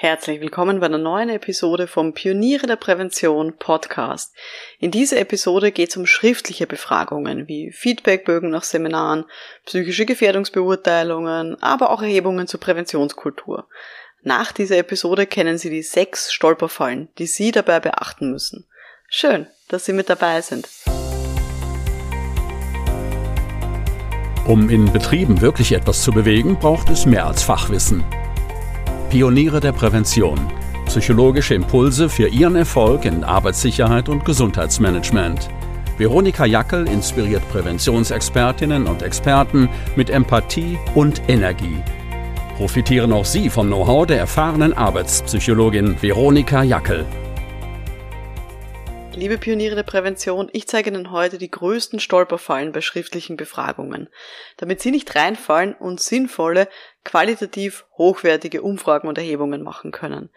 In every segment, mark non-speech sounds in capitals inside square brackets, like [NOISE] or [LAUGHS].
Herzlich willkommen bei einer neuen Episode vom Pioniere der Prävention Podcast. In dieser Episode geht es um schriftliche Befragungen wie Feedbackbögen nach Seminaren, psychische Gefährdungsbeurteilungen, aber auch Erhebungen zur Präventionskultur. Nach dieser Episode kennen Sie die sechs Stolperfallen, die Sie dabei beachten müssen. Schön, dass Sie mit dabei sind. Um in Betrieben wirklich etwas zu bewegen, braucht es mehr als Fachwissen. Pioniere der Prävention. Psychologische Impulse für Ihren Erfolg in Arbeitssicherheit und Gesundheitsmanagement. Veronika Jackel inspiriert Präventionsexpertinnen und Experten mit Empathie und Energie. Profitieren auch Sie vom Know-how der erfahrenen Arbeitspsychologin Veronika Jackel. Liebe Pioniere der Prävention, ich zeige Ihnen heute die größten Stolperfallen bei schriftlichen Befragungen, damit Sie nicht reinfallen und sinnvolle, qualitativ hochwertige Umfragen und Erhebungen machen können.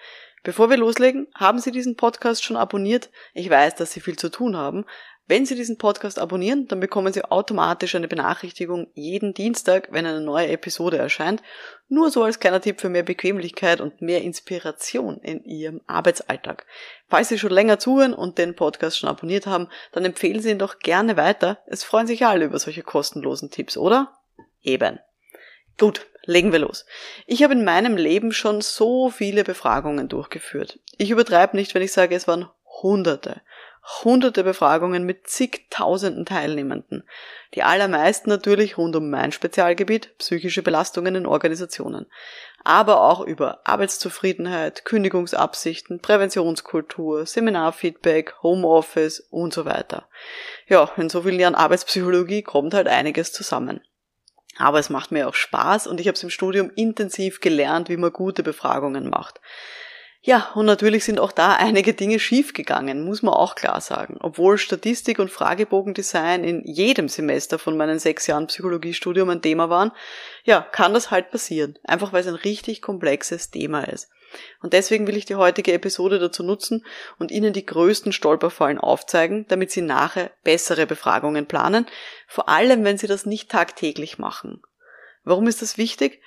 Bevor wir loslegen, haben Sie diesen Podcast schon abonniert? Ich weiß, dass Sie viel zu tun haben, wenn Sie diesen Podcast abonnieren, dann bekommen Sie automatisch eine Benachrichtigung jeden Dienstag, wenn eine neue Episode erscheint. Nur so als kleiner Tipp für mehr Bequemlichkeit und mehr Inspiration in Ihrem Arbeitsalltag. Falls Sie schon länger zuhören und den Podcast schon abonniert haben, dann empfehlen Sie ihn doch gerne weiter. Es freuen sich alle über solche kostenlosen Tipps, oder? Eben. Gut, legen wir los. Ich habe in meinem Leben schon so viele Befragungen durchgeführt. Ich übertreibe nicht, wenn ich sage, es waren Hunderte hunderte Befragungen mit zigtausenden Teilnehmenden. Die allermeisten natürlich rund um mein Spezialgebiet, psychische Belastungen in Organisationen. Aber auch über Arbeitszufriedenheit, Kündigungsabsichten, Präventionskultur, Seminarfeedback, Homeoffice und so weiter. Ja, in so vielen Jahren Arbeitspsychologie kommt halt einiges zusammen. Aber es macht mir auch Spaß und ich habe es im Studium intensiv gelernt, wie man gute Befragungen macht. Ja, und natürlich sind auch da einige Dinge schiefgegangen, muss man auch klar sagen. Obwohl Statistik und Fragebogendesign in jedem Semester von meinen sechs Jahren Psychologiestudium ein Thema waren, ja, kann das halt passieren. Einfach weil es ein richtig komplexes Thema ist. Und deswegen will ich die heutige Episode dazu nutzen und Ihnen die größten Stolperfallen aufzeigen, damit Sie nachher bessere Befragungen planen, vor allem wenn Sie das nicht tagtäglich machen. Warum ist das wichtig?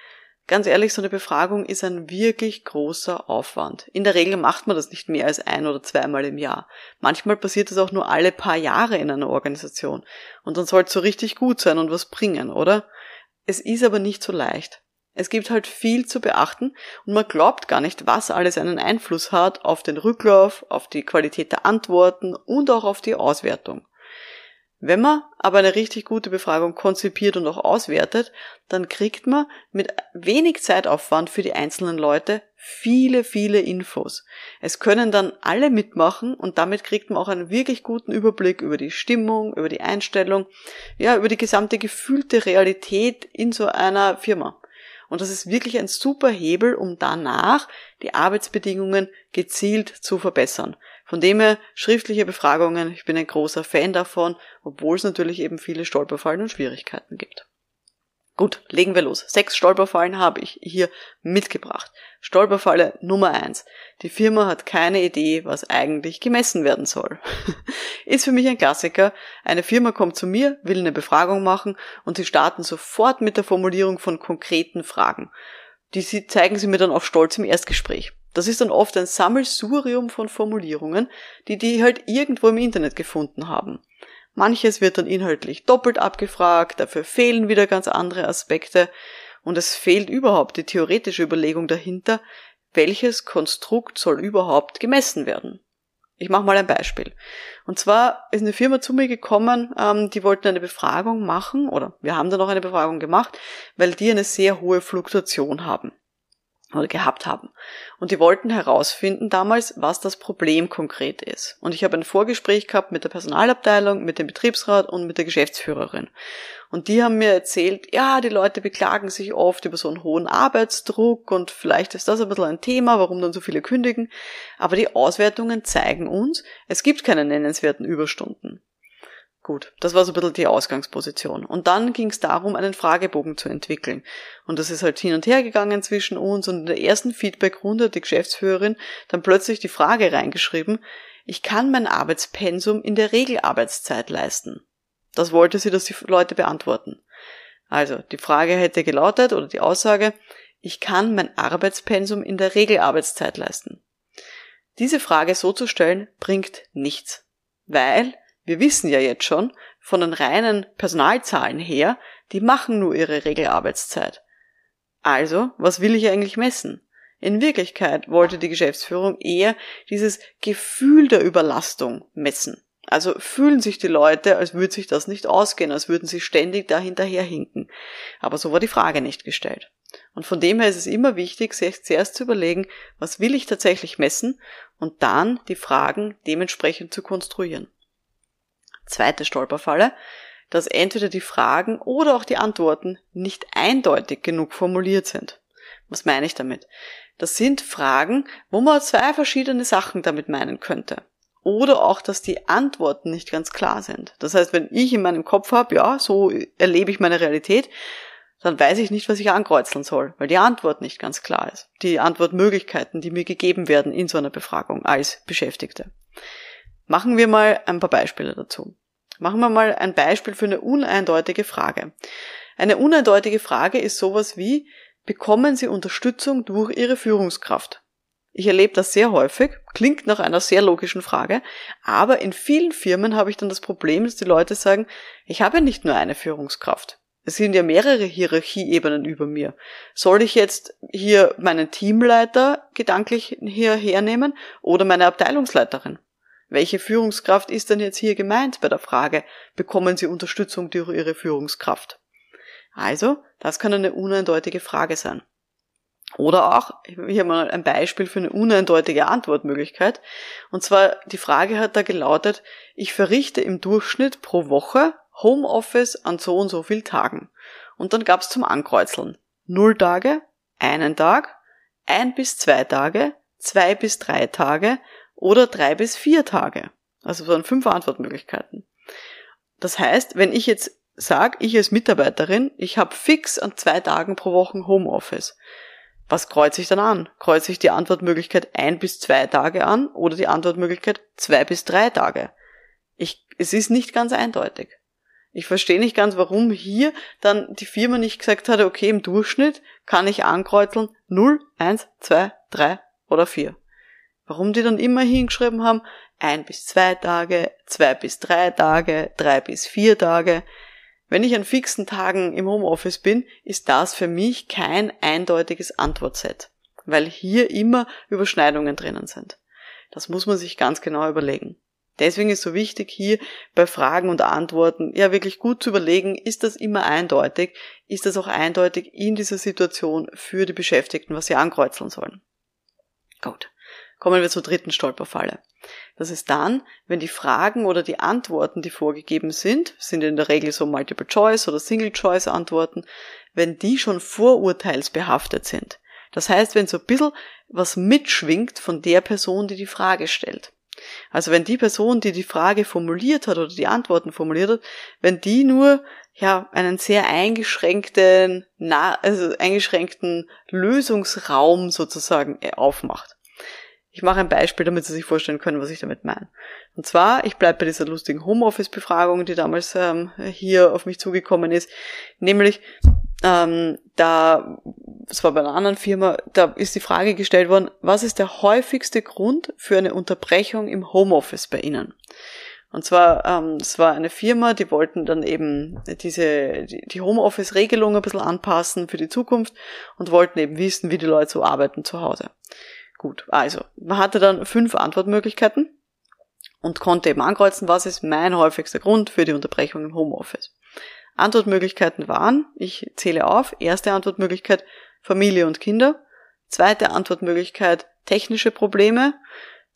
Ganz ehrlich, so eine Befragung ist ein wirklich großer Aufwand. In der Regel macht man das nicht mehr als ein oder zweimal im Jahr. Manchmal passiert das auch nur alle paar Jahre in einer Organisation. Und dann soll es so richtig gut sein und was bringen, oder? Es ist aber nicht so leicht. Es gibt halt viel zu beachten und man glaubt gar nicht, was alles einen Einfluss hat auf den Rücklauf, auf die Qualität der Antworten und auch auf die Auswertung. Wenn man aber eine richtig gute Befragung konzipiert und auch auswertet, dann kriegt man mit wenig Zeitaufwand für die einzelnen Leute viele, viele Infos. Es können dann alle mitmachen und damit kriegt man auch einen wirklich guten Überblick über die Stimmung, über die Einstellung, ja, über die gesamte gefühlte Realität in so einer Firma. Und das ist wirklich ein super Hebel, um danach die Arbeitsbedingungen gezielt zu verbessern. Von dem her schriftliche Befragungen, ich bin ein großer Fan davon, obwohl es natürlich eben viele Stolperfallen und Schwierigkeiten gibt. Gut, legen wir los. Sechs Stolperfallen habe ich hier mitgebracht. Stolperfalle Nummer eins: Die Firma hat keine Idee, was eigentlich gemessen werden soll. [LAUGHS] Ist für mich ein Klassiker. Eine Firma kommt zu mir, will eine Befragung machen und sie starten sofort mit der Formulierung von konkreten Fragen. Die zeigen sie mir dann auch stolz im Erstgespräch. Das ist dann oft ein Sammelsurium von Formulierungen, die die halt irgendwo im Internet gefunden haben. Manches wird dann inhaltlich doppelt abgefragt, dafür fehlen wieder ganz andere Aspekte und es fehlt überhaupt die theoretische Überlegung dahinter, welches Konstrukt soll überhaupt gemessen werden. Ich mache mal ein Beispiel. Und zwar ist eine Firma zu mir gekommen, ähm, die wollten eine Befragung machen, oder wir haben dann auch eine Befragung gemacht, weil die eine sehr hohe Fluktuation haben oder gehabt haben. Und die wollten herausfinden damals, was das Problem konkret ist. Und ich habe ein Vorgespräch gehabt mit der Personalabteilung, mit dem Betriebsrat und mit der Geschäftsführerin. Und die haben mir erzählt, ja, die Leute beklagen sich oft über so einen hohen Arbeitsdruck und vielleicht ist das ein bisschen ein Thema, warum dann so viele kündigen. Aber die Auswertungen zeigen uns, es gibt keine nennenswerten Überstunden. Gut, das war so ein bisschen die Ausgangsposition. Und dann ging es darum, einen Fragebogen zu entwickeln. Und das ist halt hin und her gegangen zwischen uns und in der ersten Feedbackrunde hat die Geschäftsführerin dann plötzlich die Frage reingeschrieben, ich kann mein Arbeitspensum in der Regelarbeitszeit leisten. Das wollte sie, dass die Leute beantworten. Also, die Frage hätte gelautet oder die Aussage, ich kann mein Arbeitspensum in der Regelarbeitszeit leisten? Diese Frage so zu stellen, bringt nichts. Weil wir wissen ja jetzt schon von den reinen Personalzahlen her, die machen nur ihre Regelarbeitszeit. Also, was will ich eigentlich messen? In Wirklichkeit wollte die Geschäftsführung eher dieses Gefühl der Überlastung messen. Also fühlen sich die Leute, als würde sich das nicht ausgehen, als würden sie ständig da hinterherhinken. Aber so war die Frage nicht gestellt. Und von dem her ist es immer wichtig, sich zuerst zu überlegen, was will ich tatsächlich messen und dann die Fragen dementsprechend zu konstruieren. Zweite Stolperfalle, dass entweder die Fragen oder auch die Antworten nicht eindeutig genug formuliert sind. Was meine ich damit? Das sind Fragen, wo man zwei verschiedene Sachen damit meinen könnte. Oder auch, dass die Antworten nicht ganz klar sind. Das heißt, wenn ich in meinem Kopf habe, ja, so erlebe ich meine Realität, dann weiß ich nicht, was ich ankreuzeln soll, weil die Antwort nicht ganz klar ist. Die Antwortmöglichkeiten, die mir gegeben werden in so einer Befragung als Beschäftigte. Machen wir mal ein paar Beispiele dazu. Machen wir mal ein Beispiel für eine uneindeutige Frage. Eine uneindeutige Frage ist sowas wie, bekommen Sie Unterstützung durch Ihre Führungskraft? Ich erlebe das sehr häufig, klingt nach einer sehr logischen Frage, aber in vielen Firmen habe ich dann das Problem, dass die Leute sagen, ich habe ja nicht nur eine Führungskraft. Es sind ja mehrere Hierarchieebenen über mir. Soll ich jetzt hier meinen Teamleiter gedanklich hierher nehmen oder meine Abteilungsleiterin? Welche Führungskraft ist denn jetzt hier gemeint bei der Frage, bekommen Sie Unterstützung durch Ihre Führungskraft? Also, das kann eine uneindeutige Frage sein. Oder auch, hier mal ein Beispiel für eine uneindeutige Antwortmöglichkeit. Und zwar, die Frage hat da gelautet, ich verrichte im Durchschnitt pro Woche Homeoffice an so und so viel Tagen. Und dann gab's zum Ankreuzeln. Null Tage, einen Tag, ein bis zwei Tage, zwei bis drei Tage oder drei bis vier Tage. Also so waren fünf Antwortmöglichkeiten. Das heißt, wenn ich jetzt sage, ich als Mitarbeiterin, ich habe fix an zwei Tagen pro Woche Homeoffice, was kreuze ich dann an? Kreuze ich die Antwortmöglichkeit ein bis zwei Tage an oder die Antwortmöglichkeit zwei bis drei Tage? Ich, es ist nicht ganz eindeutig. Ich verstehe nicht ganz, warum hier dann die Firma nicht gesagt hat, okay, im Durchschnitt kann ich ankreuzeln 0, 1, 2, 3 oder 4. Warum die dann immer hingeschrieben haben, ein bis zwei Tage, zwei bis drei Tage, drei bis vier Tage. Wenn ich an fixen Tagen im Homeoffice bin, ist das für mich kein eindeutiges Antwortset, weil hier immer Überschneidungen drinnen sind. Das muss man sich ganz genau überlegen. Deswegen ist so wichtig, hier bei Fragen und Antworten ja wirklich gut zu überlegen, ist das immer eindeutig? Ist das auch eindeutig in dieser Situation für die Beschäftigten, was sie ankreuzeln sollen? Gut. Kommen wir zur dritten Stolperfalle. Das ist dann, wenn die Fragen oder die Antworten, die vorgegeben sind, sind in der Regel so Multiple Choice oder Single Choice Antworten, wenn die schon vorurteilsbehaftet sind. Das heißt, wenn so ein bisschen was mitschwingt von der Person, die die Frage stellt. Also wenn die Person, die die Frage formuliert hat oder die Antworten formuliert hat, wenn die nur ja einen sehr eingeschränkten, also eingeschränkten Lösungsraum sozusagen äh, aufmacht. Ich mache ein Beispiel, damit Sie sich vorstellen können, was ich damit meine. Und zwar, ich bleibe bei dieser lustigen Homeoffice-Befragung, die damals ähm, hier auf mich zugekommen ist. Nämlich, ähm, da, das war bei einer anderen Firma, da ist die Frage gestellt worden, was ist der häufigste Grund für eine Unterbrechung im Homeoffice bei Ihnen? Und zwar, ähm, es war eine Firma, die wollten dann eben diese, die, die Homeoffice-Regelung ein bisschen anpassen für die Zukunft und wollten eben wissen, wie die Leute so arbeiten zu Hause. Gut, also, man hatte dann fünf Antwortmöglichkeiten und konnte eben ankreuzen, was ist mein häufigster Grund für die Unterbrechung im Homeoffice. Antwortmöglichkeiten waren, ich zähle auf, erste Antwortmöglichkeit Familie und Kinder, zweite Antwortmöglichkeit technische Probleme,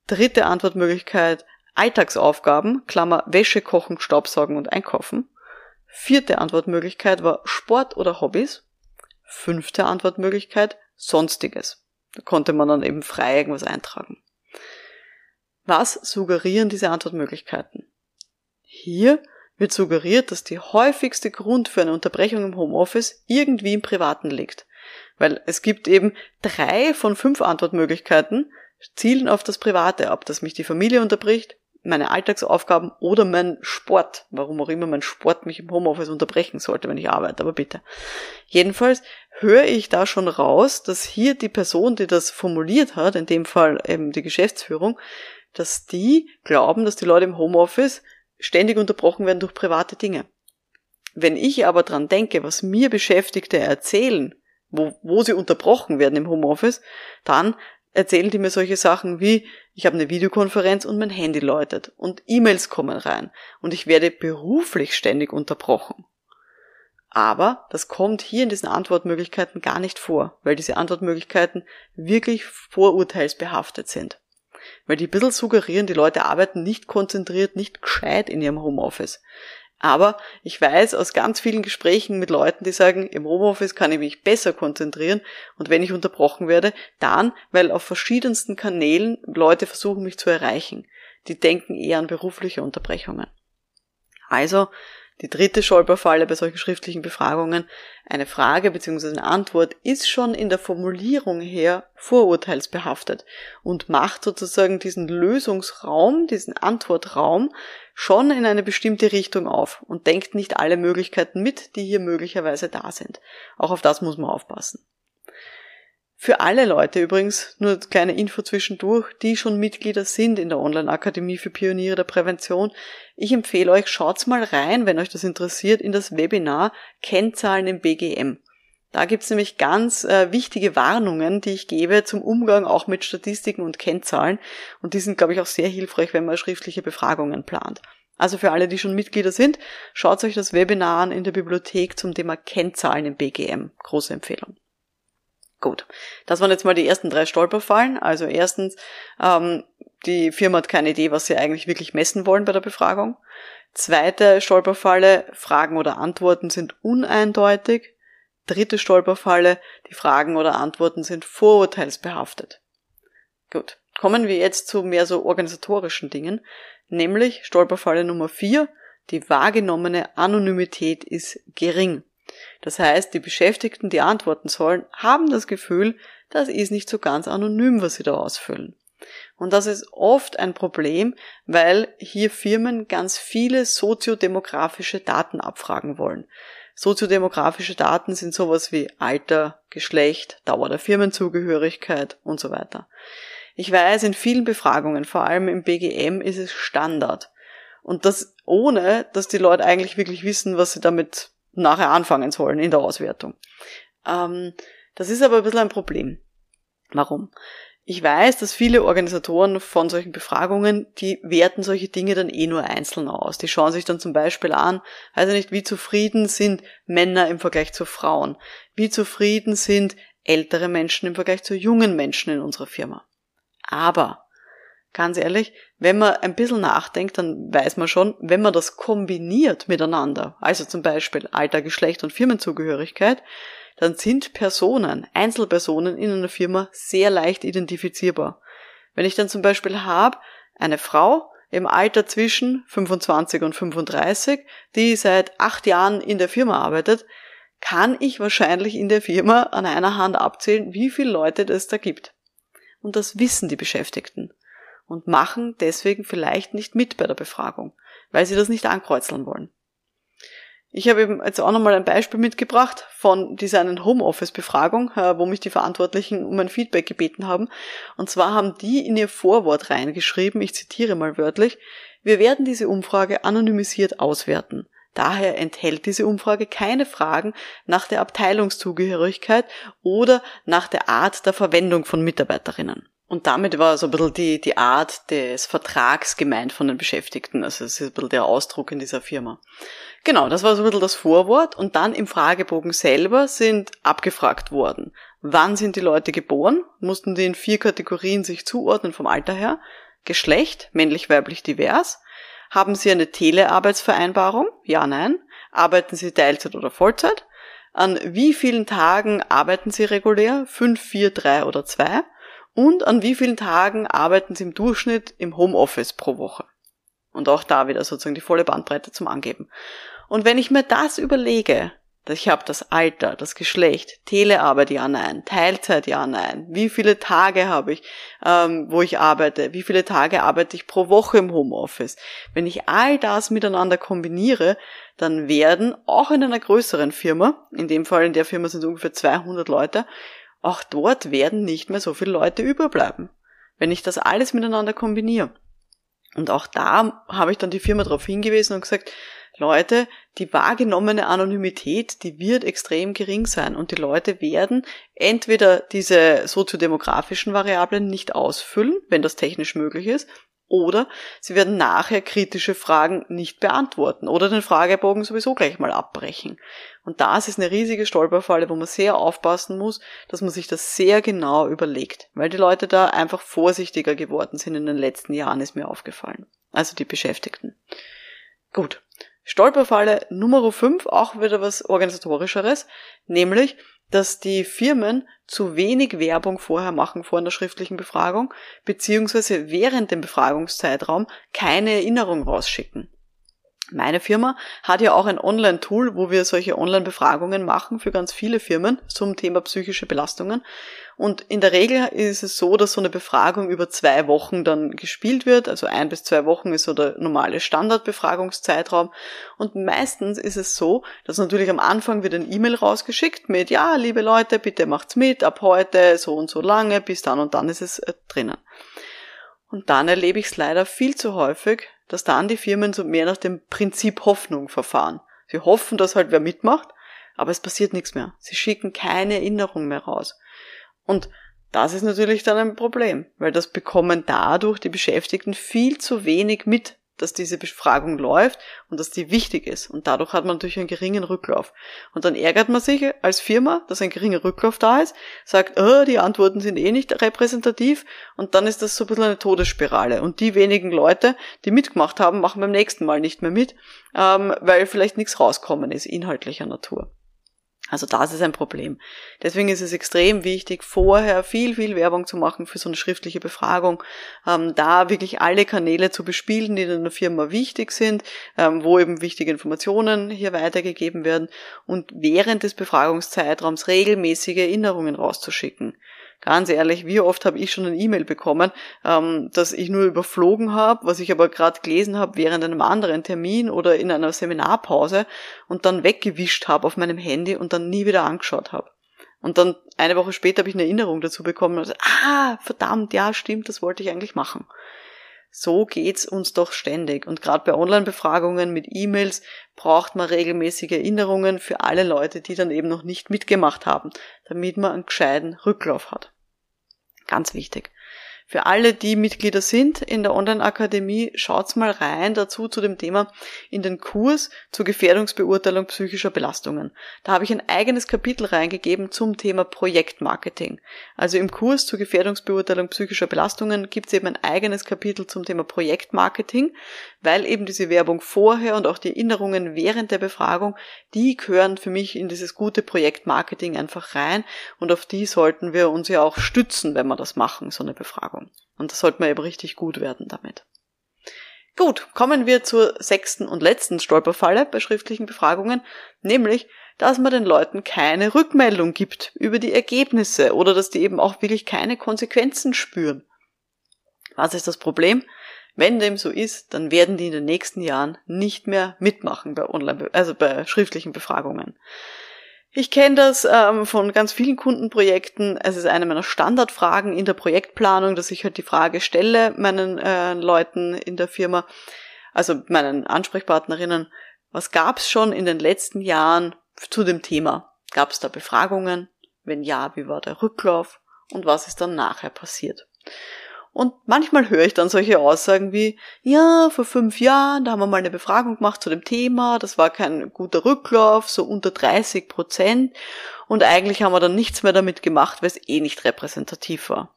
dritte Antwortmöglichkeit Alltagsaufgaben, Klammer Wäsche, Kochen, Staubsaugen und Einkaufen, vierte Antwortmöglichkeit war Sport oder Hobbys, fünfte Antwortmöglichkeit Sonstiges. Da konnte man dann eben frei irgendwas eintragen. Was suggerieren diese Antwortmöglichkeiten? Hier wird suggeriert, dass der häufigste Grund für eine Unterbrechung im Homeoffice irgendwie im Privaten liegt. Weil es gibt eben drei von fünf Antwortmöglichkeiten, zielen auf das Private ab, dass mich die Familie unterbricht, meine Alltagsaufgaben oder mein Sport, warum auch immer mein Sport mich im Homeoffice unterbrechen sollte, wenn ich arbeite, aber bitte. Jedenfalls, höre ich da schon raus, dass hier die Person, die das formuliert hat, in dem Fall eben die Geschäftsführung, dass die glauben, dass die Leute im Homeoffice ständig unterbrochen werden durch private Dinge. Wenn ich aber dran denke, was mir Beschäftigte erzählen, wo, wo sie unterbrochen werden im Homeoffice, dann erzählen die mir solche Sachen wie, ich habe eine Videokonferenz und mein Handy läutet und E-Mails kommen rein und ich werde beruflich ständig unterbrochen. Aber das kommt hier in diesen Antwortmöglichkeiten gar nicht vor, weil diese Antwortmöglichkeiten wirklich vorurteilsbehaftet sind. Weil die ein bisschen suggerieren, die Leute arbeiten nicht konzentriert, nicht gescheit in ihrem Homeoffice. Aber ich weiß aus ganz vielen Gesprächen mit Leuten, die sagen, im Homeoffice kann ich mich besser konzentrieren und wenn ich unterbrochen werde, dann, weil auf verschiedensten Kanälen Leute versuchen mich zu erreichen. Die denken eher an berufliche Unterbrechungen. Also die dritte Stolperfalle bei solchen schriftlichen Befragungen, eine Frage bzw. eine Antwort ist schon in der Formulierung her vorurteilsbehaftet und macht sozusagen diesen Lösungsraum, diesen Antwortraum schon in eine bestimmte Richtung auf und denkt nicht alle Möglichkeiten mit, die hier möglicherweise da sind. Auch auf das muss man aufpassen. Für alle Leute übrigens, nur kleine Info zwischendurch, die schon Mitglieder sind in der Online-Akademie für Pioniere der Prävention. Ich empfehle euch, schaut's mal rein, wenn euch das interessiert, in das Webinar Kennzahlen im BGM. Da gibt's nämlich ganz äh, wichtige Warnungen, die ich gebe zum Umgang auch mit Statistiken und Kennzahlen. Und die sind, glaube ich, auch sehr hilfreich, wenn man schriftliche Befragungen plant. Also für alle, die schon Mitglieder sind, schaut euch das Webinar an in der Bibliothek zum Thema Kennzahlen im BGM. Große Empfehlung. Gut, das waren jetzt mal die ersten drei Stolperfallen. Also erstens, ähm, die Firma hat keine Idee, was sie eigentlich wirklich messen wollen bei der Befragung. Zweite Stolperfalle, Fragen oder Antworten sind uneindeutig. Dritte Stolperfalle, die Fragen oder Antworten sind vorurteilsbehaftet. Gut, kommen wir jetzt zu mehr so organisatorischen Dingen, nämlich Stolperfalle Nummer vier, die wahrgenommene Anonymität ist gering. Das heißt, die Beschäftigten, die antworten sollen, haben das Gefühl, das ist nicht so ganz anonym, was sie da ausfüllen. Und das ist oft ein Problem, weil hier Firmen ganz viele soziodemografische Daten abfragen wollen. Soziodemografische Daten sind sowas wie Alter, Geschlecht, Dauer der Firmenzugehörigkeit und so weiter. Ich weiß, in vielen Befragungen, vor allem im BGM, ist es Standard. Und das ohne, dass die Leute eigentlich wirklich wissen, was sie damit nachher anfangen sollen in der Auswertung. Ähm, das ist aber ein bisschen ein Problem. Warum? Ich weiß, dass viele Organisatoren von solchen Befragungen, die werten solche Dinge dann eh nur einzeln aus. Die schauen sich dann zum Beispiel an, also nicht, wie zufrieden sind Männer im Vergleich zu Frauen, wie zufrieden sind ältere Menschen im Vergleich zu jungen Menschen in unserer Firma. Aber ganz ehrlich, wenn man ein bisschen nachdenkt, dann weiß man schon, wenn man das kombiniert miteinander, also zum Beispiel Alter, Geschlecht und Firmenzugehörigkeit, dann sind Personen, Einzelpersonen in einer Firma sehr leicht identifizierbar. Wenn ich dann zum Beispiel habe, eine Frau im Alter zwischen 25 und 35, die seit acht Jahren in der Firma arbeitet, kann ich wahrscheinlich in der Firma an einer Hand abzählen, wie viele Leute es da gibt. Und das wissen die Beschäftigten und machen deswegen vielleicht nicht mit bei der Befragung, weil sie das nicht ankreuzeln wollen. Ich habe eben jetzt auch nochmal ein Beispiel mitgebracht von dieser einen Homeoffice-Befragung, äh, wo mich die Verantwortlichen um ein Feedback gebeten haben. Und zwar haben die in ihr Vorwort reingeschrieben, ich zitiere mal wörtlich, wir werden diese Umfrage anonymisiert auswerten. Daher enthält diese Umfrage keine Fragen nach der Abteilungszugehörigkeit oder nach der Art der Verwendung von Mitarbeiterinnen. Und damit war so ein bisschen die, die Art des Vertrags gemeint von den Beschäftigten. Also das ist ein bisschen der Ausdruck in dieser Firma. Genau, das war so ein bisschen das Vorwort. Und dann im Fragebogen selber sind abgefragt worden. Wann sind die Leute geboren? Mussten die in vier Kategorien sich zuordnen vom Alter her. Geschlecht, männlich, weiblich, divers. Haben sie eine Telearbeitsvereinbarung? Ja, nein. Arbeiten sie Teilzeit oder Vollzeit? An wie vielen Tagen arbeiten sie regulär? Fünf, vier, drei oder zwei? Und an wie vielen Tagen arbeiten Sie im Durchschnitt im Homeoffice pro Woche? Und auch da wieder sozusagen die volle Bandbreite zum Angeben. Und wenn ich mir das überlege, ich habe das Alter, das Geschlecht, Telearbeit, ja, nein, Teilzeit, ja, nein, wie viele Tage habe ich, ähm, wo ich arbeite, wie viele Tage arbeite ich pro Woche im Homeoffice. Wenn ich all das miteinander kombiniere, dann werden auch in einer größeren Firma, in dem Fall in der Firma sind es ungefähr 200 Leute, auch dort werden nicht mehr so viele Leute überbleiben, wenn ich das alles miteinander kombiniere. Und auch da habe ich dann die Firma darauf hingewiesen und gesagt, Leute, die wahrgenommene Anonymität, die wird extrem gering sein und die Leute werden entweder diese soziodemografischen Variablen nicht ausfüllen, wenn das technisch möglich ist, oder sie werden nachher kritische Fragen nicht beantworten oder den Fragebogen sowieso gleich mal abbrechen. Und das ist eine riesige Stolperfalle, wo man sehr aufpassen muss, dass man sich das sehr genau überlegt, weil die Leute da einfach vorsichtiger geworden sind in den letzten Jahren, ist mir aufgefallen. Also die Beschäftigten. Gut. Stolperfalle Nummer 5, auch wieder was organisatorischeres, nämlich dass die Firmen zu wenig Werbung vorher machen vor einer schriftlichen Befragung, beziehungsweise während dem Befragungszeitraum keine Erinnerung rausschicken. Meine Firma hat ja auch ein Online-Tool, wo wir solche Online-Befragungen machen für ganz viele Firmen zum Thema psychische Belastungen. Und in der Regel ist es so, dass so eine Befragung über zwei Wochen dann gespielt wird. Also ein bis zwei Wochen ist so der normale Standardbefragungszeitraum. Und meistens ist es so, dass natürlich am Anfang wird ein E-Mail rausgeschickt mit, ja, liebe Leute, bitte macht's mit, ab heute so und so lange, bis dann und dann ist es äh, drinnen. Und dann erlebe ich es leider viel zu häufig, dass dann die Firmen so mehr nach dem Prinzip Hoffnung verfahren. Sie hoffen, dass halt wer mitmacht, aber es passiert nichts mehr. Sie schicken keine Erinnerung mehr raus. Und das ist natürlich dann ein Problem, weil das bekommen dadurch die Beschäftigten viel zu wenig mit dass diese Befragung läuft und dass die wichtig ist. Und dadurch hat man natürlich einen geringen Rücklauf. Und dann ärgert man sich als Firma, dass ein geringer Rücklauf da ist, sagt, oh, die Antworten sind eh nicht repräsentativ und dann ist das so ein bisschen eine Todesspirale. Und die wenigen Leute, die mitgemacht haben, machen beim nächsten Mal nicht mehr mit, ähm, weil vielleicht nichts rauskommen ist, inhaltlicher Natur. Also das ist ein Problem. Deswegen ist es extrem wichtig, vorher viel, viel Werbung zu machen für so eine schriftliche Befragung, ähm, da wirklich alle Kanäle zu bespielen, die in einer Firma wichtig sind, ähm, wo eben wichtige Informationen hier weitergegeben werden und während des Befragungszeitraums regelmäßige Erinnerungen rauszuschicken. Ganz ehrlich, wie oft habe ich schon ein E-Mail bekommen, ähm, das ich nur überflogen habe, was ich aber gerade gelesen habe während einem anderen Termin oder in einer Seminarpause und dann weggewischt habe auf meinem Handy und dann nie wieder angeschaut habe. Und dann eine Woche später habe ich eine Erinnerung dazu bekommen gesagt, ah, verdammt, ja, stimmt, das wollte ich eigentlich machen. So geht's uns doch ständig. Und gerade bei Online-Befragungen mit E-Mails braucht man regelmäßige Erinnerungen für alle Leute, die dann eben noch nicht mitgemacht haben, damit man einen gescheiten Rücklauf hat. Ganz wichtig. Für alle, die Mitglieder sind in der Online-Akademie, schaut's mal rein dazu zu dem Thema in den Kurs zur Gefährdungsbeurteilung psychischer Belastungen. Da habe ich ein eigenes Kapitel reingegeben zum Thema Projektmarketing. Also im Kurs zur Gefährdungsbeurteilung psychischer Belastungen gibt es eben ein eigenes Kapitel zum Thema Projektmarketing, weil eben diese Werbung vorher und auch die Erinnerungen während der Befragung, die gehören für mich in dieses gute Projektmarketing einfach rein und auf die sollten wir uns ja auch stützen, wenn wir das machen, so eine Befragung. Befragung. Und das sollte man eben richtig gut werden damit. Gut, kommen wir zur sechsten und letzten Stolperfalle bei schriftlichen Befragungen, nämlich, dass man den Leuten keine Rückmeldung gibt über die Ergebnisse oder dass die eben auch wirklich keine Konsequenzen spüren. Was ist das Problem? Wenn dem so ist, dann werden die in den nächsten Jahren nicht mehr mitmachen bei Online, also bei schriftlichen Befragungen. Ich kenne das ähm, von ganz vielen Kundenprojekten. Es ist eine meiner Standardfragen in der Projektplanung, dass ich halt die Frage stelle meinen äh, Leuten in der Firma, also meinen Ansprechpartnerinnen, was gab es schon in den letzten Jahren zu dem Thema? Gab es da Befragungen? Wenn ja, wie war der Rücklauf? Und was ist dann nachher passiert? Und manchmal höre ich dann solche Aussagen wie, ja, vor fünf Jahren, da haben wir mal eine Befragung gemacht zu dem Thema, das war kein guter Rücklauf, so unter 30 Prozent. Und eigentlich haben wir dann nichts mehr damit gemacht, weil es eh nicht repräsentativ war.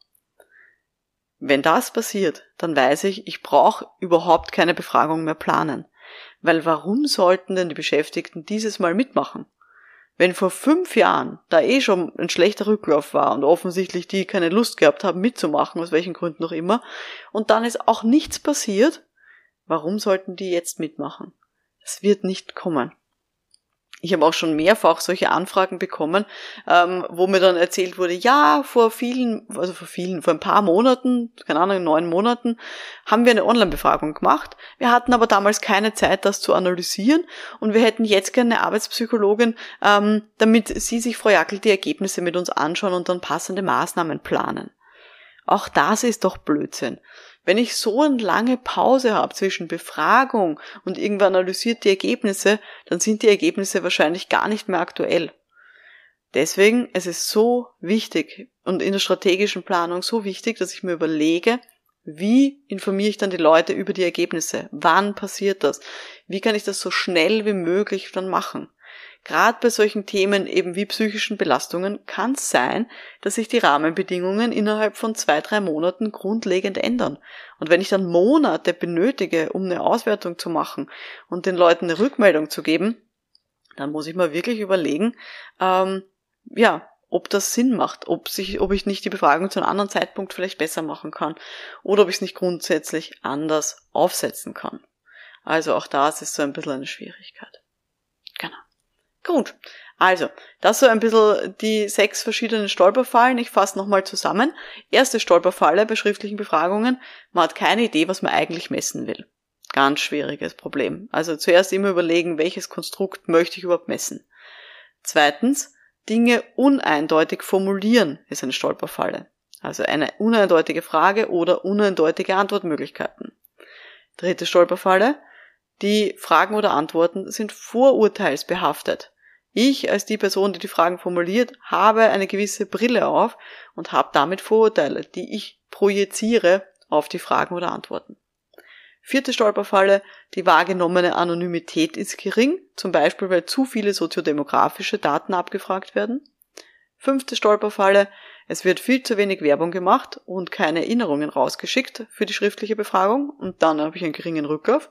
Wenn das passiert, dann weiß ich, ich brauche überhaupt keine Befragung mehr planen. Weil warum sollten denn die Beschäftigten dieses Mal mitmachen? Wenn vor fünf Jahren da eh schon ein schlechter Rücklauf war und offensichtlich die keine Lust gehabt haben mitzumachen, aus welchen Gründen auch immer, und dann ist auch nichts passiert, warum sollten die jetzt mitmachen? Das wird nicht kommen. Ich habe auch schon mehrfach solche Anfragen bekommen, ähm, wo mir dann erzählt wurde, ja, vor vielen, also vor vielen, vor ein paar Monaten, keine Ahnung, neun Monaten, haben wir eine Online-Befragung gemacht. Wir hatten aber damals keine Zeit, das zu analysieren und wir hätten jetzt gerne eine Arbeitspsychologin, ähm, damit Sie sich, Frau Jackel, die Ergebnisse mit uns anschauen und dann passende Maßnahmen planen. Auch das ist doch Blödsinn. Wenn ich so eine lange Pause habe zwischen Befragung und irgendwann analysiert die Ergebnisse, dann sind die Ergebnisse wahrscheinlich gar nicht mehr aktuell. Deswegen es ist so wichtig und in der strategischen Planung so wichtig, dass ich mir überlege, wie informiere ich dann die Leute über die Ergebnisse? Wann passiert das? Wie kann ich das so schnell wie möglich dann machen? Gerade bei solchen Themen eben wie psychischen Belastungen kann es sein, dass sich die Rahmenbedingungen innerhalb von zwei, drei Monaten grundlegend ändern. Und wenn ich dann Monate benötige, um eine Auswertung zu machen und den Leuten eine Rückmeldung zu geben, dann muss ich mal wirklich überlegen, ähm, ja, ob das Sinn macht, ob, sich, ob ich nicht die Befragung zu einem anderen Zeitpunkt vielleicht besser machen kann oder ob ich es nicht grundsätzlich anders aufsetzen kann. Also auch das ist so ein bisschen eine Schwierigkeit. Gut. Also, das so ein bisschen die sechs verschiedenen Stolperfallen. Ich fasse nochmal zusammen. Erste Stolperfalle bei schriftlichen Befragungen. Man hat keine Idee, was man eigentlich messen will. Ganz schwieriges Problem. Also zuerst immer überlegen, welches Konstrukt möchte ich überhaupt messen. Zweitens, Dinge uneindeutig formulieren ist eine Stolperfalle. Also eine uneindeutige Frage oder uneindeutige Antwortmöglichkeiten. Dritte Stolperfalle. Die Fragen oder Antworten sind vorurteilsbehaftet. Ich als die Person, die die Fragen formuliert, habe eine gewisse Brille auf und habe damit Vorurteile, die ich projiziere auf die Fragen oder Antworten. Vierte Stolperfalle, die wahrgenommene Anonymität ist gering, zum Beispiel weil zu viele soziodemografische Daten abgefragt werden. Fünfte Stolperfalle, es wird viel zu wenig Werbung gemacht und keine Erinnerungen rausgeschickt für die schriftliche Befragung und dann habe ich einen geringen Rücklauf.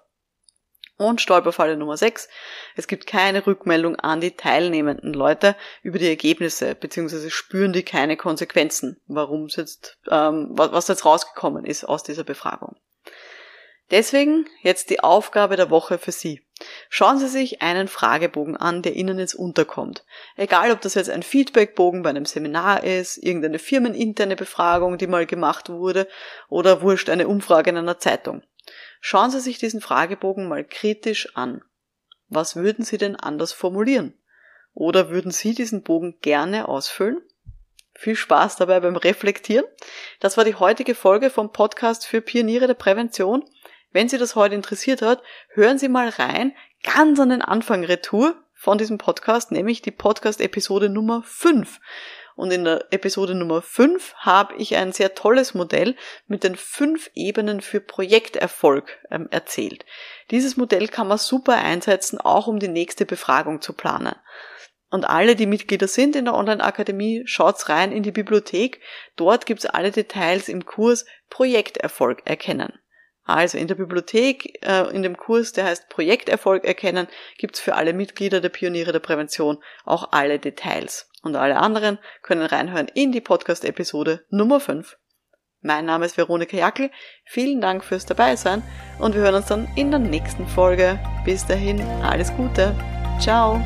Und Stolperfalle Nummer 6. Es gibt keine Rückmeldung an die teilnehmenden Leute über die Ergebnisse, beziehungsweise spüren die keine Konsequenzen, warum es jetzt, ähm, was jetzt rausgekommen ist aus dieser Befragung. Deswegen jetzt die Aufgabe der Woche für Sie. Schauen Sie sich einen Fragebogen an, der Ihnen jetzt unterkommt. Egal, ob das jetzt ein Feedbackbogen bei einem Seminar ist, irgendeine firmeninterne Befragung, die mal gemacht wurde, oder wurscht eine Umfrage in einer Zeitung. Schauen Sie sich diesen Fragebogen mal kritisch an. Was würden Sie denn anders formulieren? Oder würden Sie diesen Bogen gerne ausfüllen? Viel Spaß dabei beim Reflektieren. Das war die heutige Folge vom Podcast für Pioniere der Prävention. Wenn Sie das heute interessiert hat, hören Sie mal rein, ganz an den Anfang Retour von diesem Podcast, nämlich die Podcast-Episode Nummer 5. Und in der Episode Nummer 5 habe ich ein sehr tolles Modell mit den fünf Ebenen für Projekterfolg ähm, erzählt. Dieses Modell kann man super einsetzen, auch um die nächste Befragung zu planen. Und alle, die Mitglieder sind in der Online-Akademie, schaut's rein in die Bibliothek. Dort gibt's alle Details im Kurs Projekterfolg erkennen. Also in der Bibliothek, äh, in dem Kurs, der heißt Projekterfolg erkennen, gibt's für alle Mitglieder der Pioniere der Prävention auch alle Details. Und alle anderen können reinhören in die Podcast-Episode Nummer 5. Mein Name ist Veronika Jackel. Vielen Dank fürs Dabeisein und wir hören uns dann in der nächsten Folge. Bis dahin, alles Gute. Ciao.